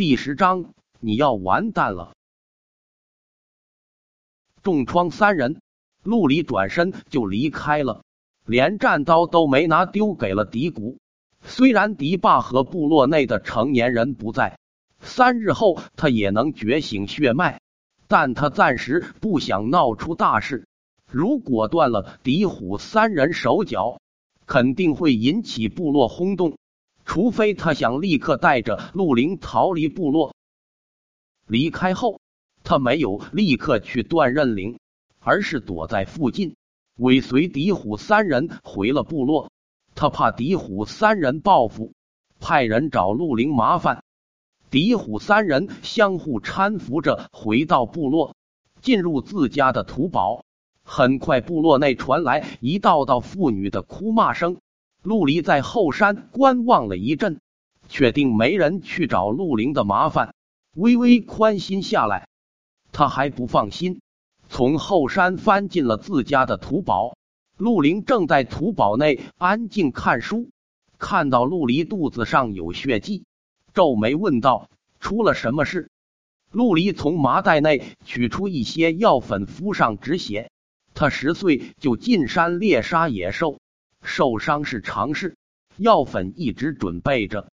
第十章，你要完蛋了！重创三人，陆离转身就离开了，连战刀都没拿，丢给了狄谷。虽然狄霸和部落内的成年人不在，三日后他也能觉醒血脉，但他暂时不想闹出大事。如果断了狄虎三人手脚，肯定会引起部落轰动。除非他想立刻带着陆林逃离部落，离开后，他没有立刻去断刃岭，而是躲在附近，尾随狄虎三人回了部落。他怕狄虎三人报复，派人找陆林麻烦。狄虎三人相互搀扶着回到部落，进入自家的土堡。很快，部落内传来一道道妇女的哭骂声。陆离在后山观望了一阵，确定没人去找陆灵的麻烦，微微宽心下来。他还不放心，从后山翻进了自家的土堡。陆灵正在土堡内安静看书，看到陆离肚子上有血迹，皱眉问道：“出了什么事？”陆离从麻袋内取出一些药粉，敷上止血。他十岁就进山猎杀野兽。受伤是常事，药粉一直准备着。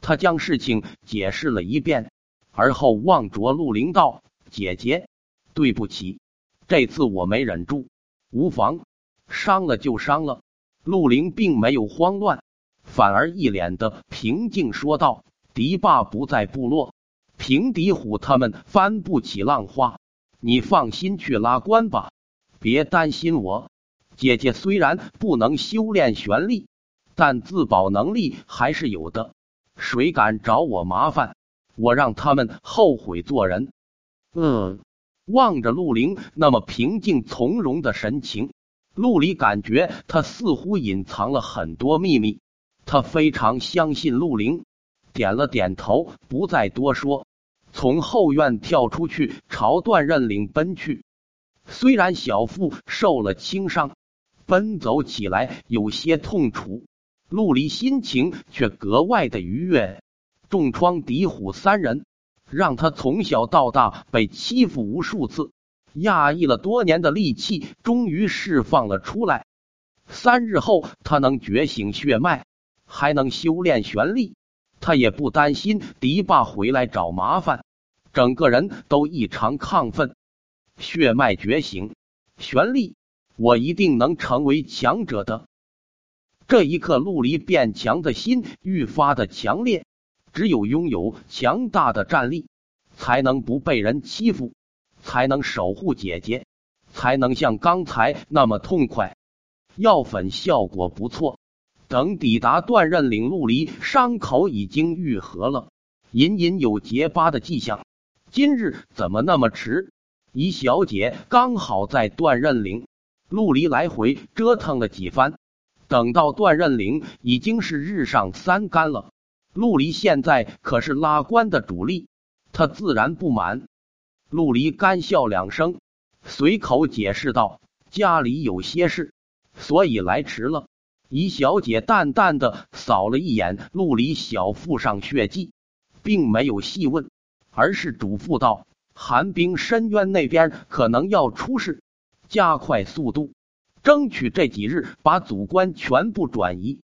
他将事情解释了一遍，而后望着陆灵道：“姐姐，对不起，这次我没忍住，无妨，伤了就伤了。”陆灵并没有慌乱，反而一脸的平静说道：“狄霸不在部落，平底虎他们翻不起浪花，你放心去拉关吧，别担心我。”姐姐虽然不能修炼玄力，但自保能力还是有的。谁敢找我麻烦，我让他们后悔做人。嗯，望着陆凌那么平静从容的神情，陆离感觉他似乎隐藏了很多秘密。他非常相信陆凌，点了点头，不再多说，从后院跳出去，朝断刃岭奔去。虽然小腹受了轻伤。奔走起来有些痛楚，陆离心情却格外的愉悦。重创狄虎三人，让他从小到大被欺负无数次，压抑了多年的戾气终于释放了出来。三日后，他能觉醒血脉，还能修炼玄力，他也不担心狄霸回来找麻烦，整个人都异常亢奋。血脉觉醒，玄力。我一定能成为强者的。这一刻，陆离变强的心愈发的强烈。只有拥有强大的战力，才能不被人欺负，才能守护姐姐，才能像刚才那么痛快。药粉效果不错。等抵达断刃岭，陆离伤口已经愈合了，隐隐有结疤的迹象。今日怎么那么迟？姨小姐刚好在断刃岭。陆离来回折腾了几番，等到段任岭已经是日上三竿了。陆离现在可是拉关的主力，他自然不满。陆离干笑两声，随口解释道：“家里有些事，所以来迟了。”姨小姐淡淡的扫了一眼陆离小腹上血迹，并没有细问，而是嘱咐道：“寒冰深渊那边可能要出事。”加快速度，争取这几日把祖官全部转移。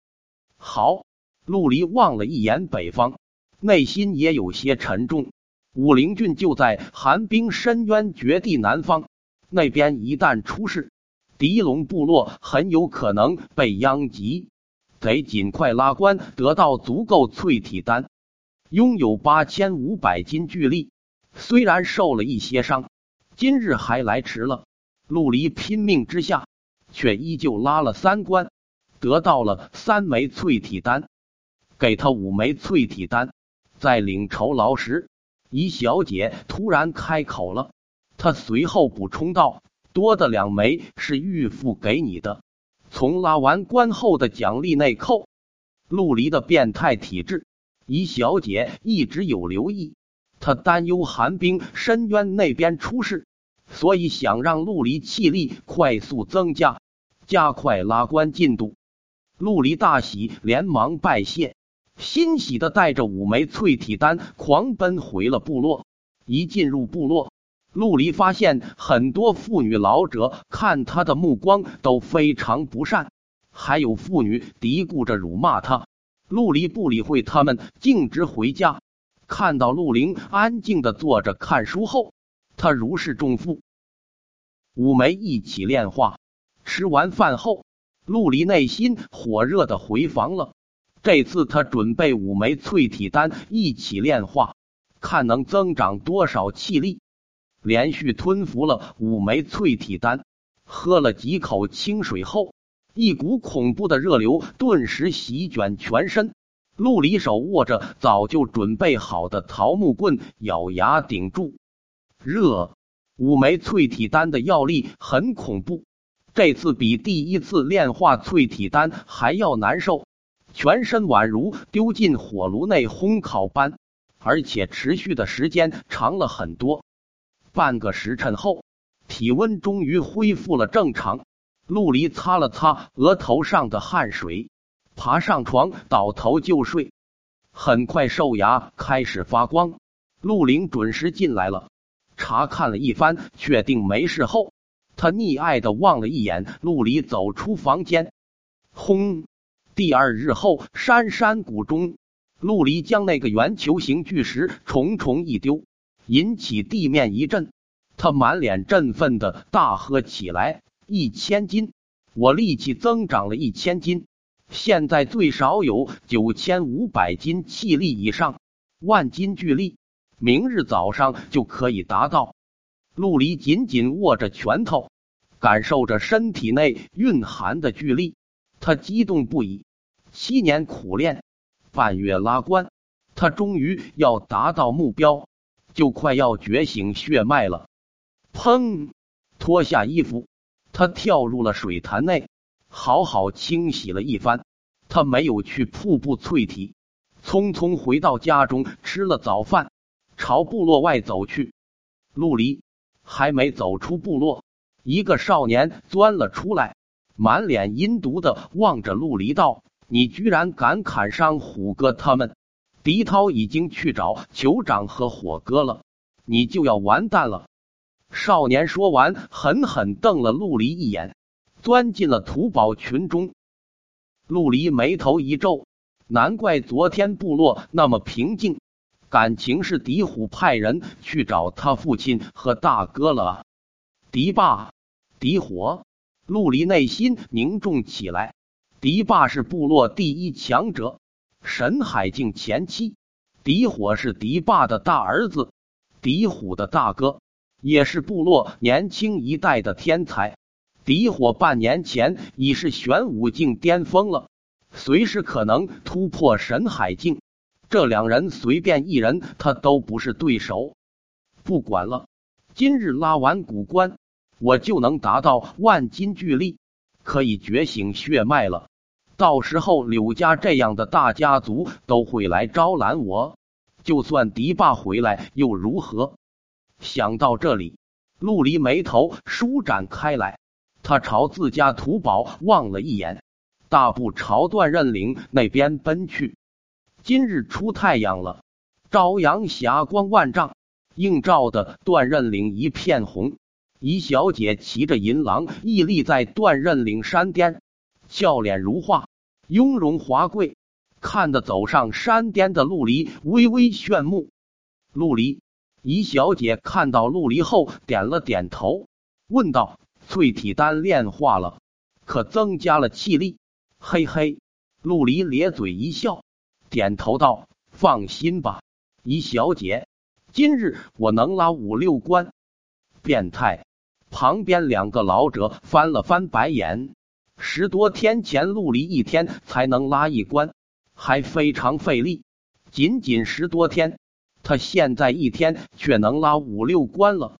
好，陆离望了一眼北方，内心也有些沉重。武陵郡就在寒冰深渊绝地南方，那边一旦出事，狄龙部落很有可能被殃及。得尽快拉关，得到足够淬体丹。拥有八千五百斤巨力，虽然受了一些伤，今日还来迟了。陆离拼命之下，却依旧拉了三关，得到了三枚淬体丹，给他五枚淬体丹。在领酬劳时，姨小姐突然开口了，她随后补充道：“多的两枚是玉父给你的，从拉完关后的奖励内扣。”陆离的变态体质，姨小姐一直有留意，她担忧寒冰深渊那边出事。所以想让陆离气力快速增加，加快拉关进度。陆离大喜，连忙拜谢，欣喜的带着五枚淬体丹狂奔回了部落。一进入部落，陆离发现很多妇女老者看他的目光都非常不善，还有妇女嘀咕着辱骂他。陆离不理会他们，径直回家。看到陆凌安静的坐着看书后，他如释重负。五枚一起炼化，吃完饭后，陆离内心火热的回房了。这次他准备五枚淬体丹一起炼化，看能增长多少气力。连续吞服了五枚淬体丹，喝了几口清水后，一股恐怖的热流顿时席卷全身。陆离手握着早就准备好的桃木棍，咬牙顶住。热，五枚淬体丹的药力很恐怖，这次比第一次炼化淬体丹还要难受。全身宛如丢进火炉内烘烤般，而且持续的时间长了很多。半个时辰后，体温终于恢复了正常。陆离擦了擦额头上的汗水，爬上床，倒头就睡。很快，兽牙开始发光。陆凌准时进来了，查看了一番，确定没事后，他溺爱的望了一眼陆离，走出房间。轰！第二日后，山山谷中，陆离将那个圆球形巨石重重一丢，引起地面一震。他满脸振奋的大喝起来：“一千斤！我力气增长了一千斤，现在最少有九千五百斤气力以上，万斤巨力，明日早上就可以达到。”陆离紧紧握着拳头，感受着身体内蕴含的巨力。他激动不已，七年苦练，半月拉关，他终于要达到目标，就快要觉醒血脉了。砰！脱下衣服，他跳入了水潭内，好好清洗了一番。他没有去瀑布淬体，匆匆回到家中，吃了早饭，朝部落外走去。陆离还没走出部落，一个少年钻了出来。满脸阴毒的望着陆离道：“你居然敢砍伤虎哥他们！狄涛已经去找酋长和火哥了，你就要完蛋了！”少年说完，狠狠瞪了陆离一眼，钻进了土堡群中。陆离眉头一皱，难怪昨天部落那么平静，感情是狄虎派人去找他父亲和大哥了啊！狄霸，狄火。陆离内心凝重起来。狄霸是部落第一强者，沈海静前妻。狄火是狄霸的大儿子，狄虎的大哥，也是部落年轻一代的天才。狄火半年前已是玄武境巅峰了，随时可能突破沈海境。这两人随便一人，他都不是对手。不管了，今日拉完古关。我就能达到万斤巨力，可以觉醒血脉了。到时候柳家这样的大家族都会来招揽我，就算狄霸回来又如何？想到这里，陆离眉头舒展开来，他朝自家土堡望了一眼，大步朝断刃岭那边奔去。今日出太阳了，朝阳霞光万丈，映照的断刃岭一片红。一小姐骑着银狼，屹立在断刃岭山巅，笑脸如画，雍容华贵，看得走上山巅的陆离微微炫目。陆离，一小姐看到陆离后点了点头，问道：“淬体丹炼化了，可增加了气力？”嘿嘿，陆离咧嘴一笑，点头道：“放心吧，一小姐，今日我能拉五六关。”变态。旁边两个老者翻了翻白眼。十多天前，陆离一天才能拉一关，还非常费力。仅仅十多天，他现在一天却能拉五六关了。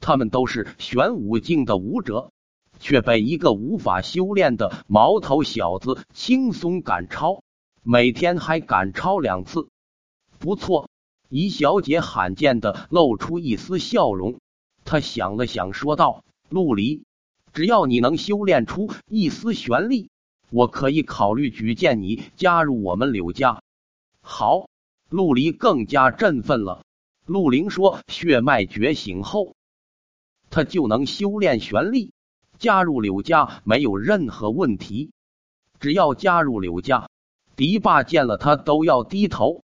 他们都是玄武境的武者，却被一个无法修炼的毛头小子轻松赶超，每天还赶超两次。不错，怡小姐罕见的露出一丝笑容。她想了想，说道：“陆离，只要你能修炼出一丝玄力，我可以考虑举荐你加入我们柳家。好，陆离更加振奋了。陆灵说：“血脉觉醒后，他就能修炼玄力，加入柳家没有任何问题。只要加入柳家，狄霸见了他都要低头。